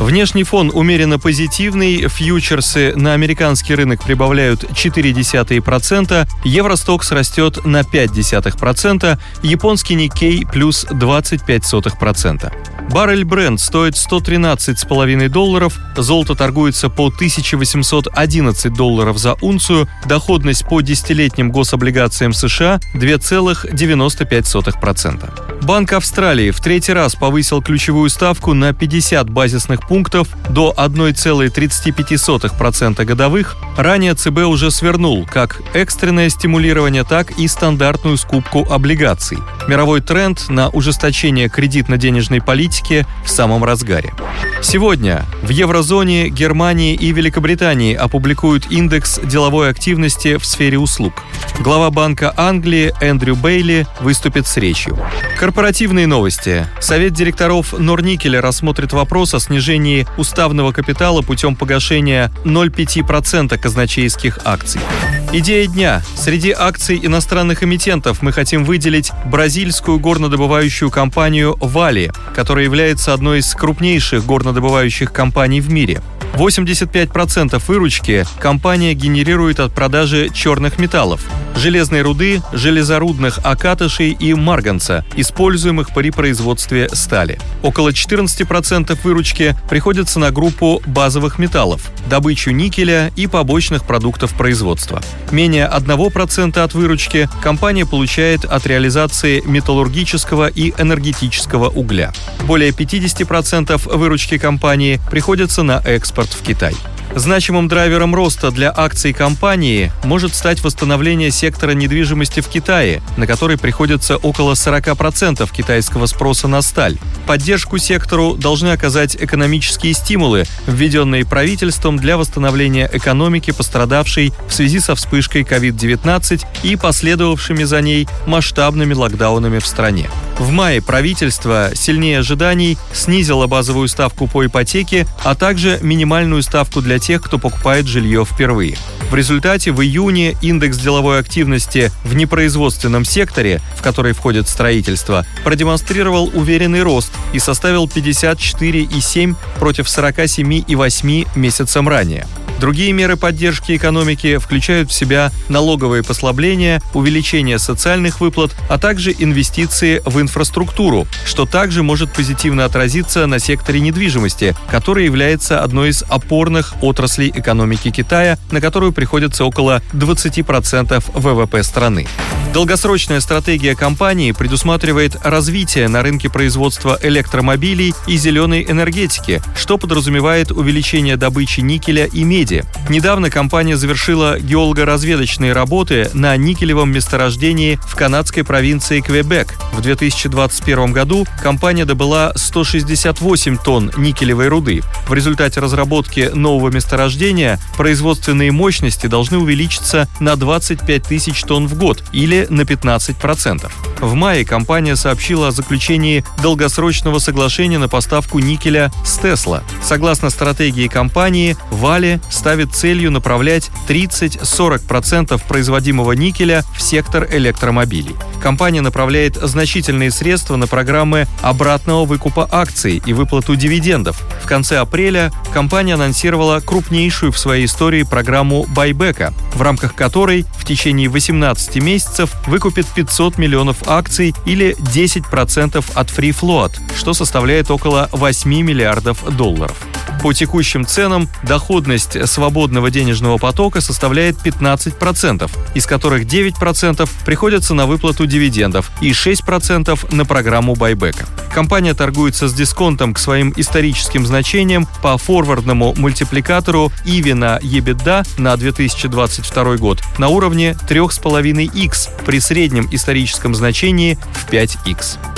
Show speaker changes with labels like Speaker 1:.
Speaker 1: Внешний фон умеренно позитивный, фьючерсы на американский рынок прибавляют 0,4%, Евростокс растет на 0,5%, японский Никей плюс 25%. Баррель бренд стоит 113,5 долларов, золото торгуется по 1811 долларов за унцию, доходность по десятилетним гособлигациям США 2,95%. Банк Австралии в третий раз повысил ключевую ставку на 50 базисных пунктов до 1,35% годовых. Ранее ЦБ уже свернул как экстренное стимулирование, так и стандартную скупку облигаций. Мировой тренд на ужесточение кредитно-денежной политики в самом разгаре. Сегодня в еврозоне Германии и Великобритании опубликуют индекс деловой активности в сфере услуг. Глава Банка Англии Эндрю Бейли выступит с речью. Корпоративные новости. Совет директоров Норникеля рассмотрит вопрос о снижении уставного капитала путем погашения 0,5% казначейских акций. Идея дня. Среди акций иностранных эмитентов мы хотим выделить бразильскую горнодобывающую компанию «Вали», которая является одной из крупнейших горнодобывающих компаний в мире. 85% выручки компания генерирует от продажи черных металлов – железной руды, железорудных окатышей и марганца, используемых при производстве стали. Около 14% выручки приходится на группу базовых металлов – добычу никеля и побочных продуктов производства. Менее 1% от выручки компания получает от реализации металлургического и энергетического угля. Более 50% выручки компании приходится на экспорт в Китай. Значимым драйвером роста для акций компании может стать восстановление сектора недвижимости в Китае, на который приходится около 40% китайского спроса на сталь. Поддержку сектору должны оказать экономические стимулы, введенные правительством для восстановления экономики, пострадавшей в связи со вспышкой COVID-19 и последовавшими за ней масштабными локдаунами в стране. В мае правительство, сильнее ожиданий, снизило базовую ставку по ипотеке, а также минимальную ставку для тех, кто покупает жилье впервые. В результате в июне индекс деловой активности в непроизводственном секторе, в который входит строительство, продемонстрировал уверенный рост и составил 54,7 против 47,8 месяцем ранее. Другие меры поддержки экономики включают в себя налоговые послабления, увеличение социальных выплат, а также инвестиции в инфраструктуру, что также может позитивно отразиться на секторе недвижимости, который является одной из опорных отраслей экономики Китая, на которую приходится около 20% ВВП страны. Долгосрочная стратегия компании предусматривает развитие на рынке производства электромобилей и зеленой энергетики, что подразумевает увеличение добычи никеля и меди. Недавно компания завершила геолого-разведочные работы на никелевом месторождении в канадской провинции Квебек. В 2021 году компания добыла 168 тонн никелевой руды. В результате разработки нового месторождения производственные мощности должны увеличиться на 25 тысяч тонн в год или на 15%. В мае компания сообщила о заключении долгосрочного соглашения на поставку никеля с Тесла. Согласно стратегии компании, Вали ставит целью направлять 30-40% производимого никеля в сектор электромобилей. Компания направляет значительные средства на программы обратного выкупа акций и выплату дивидендов. В конце апреля компания анонсировала крупнейшую в своей истории программу байбека, в рамках которой в течение 18 месяцев выкупит 500 миллионов акций или 10% от free float, что составляет около 8 миллиардов долларов. По текущим ценам доходность свободного денежного потока составляет 15%, из которых 9% приходится на выплату дивидендов и 6% на программу байбека. Компания торгуется с дисконтом к своим историческим значениям по форвардному мультипликатору EV на EBITDA на 2022 год на уровне 3,5x при среднем историческом значении в 5x.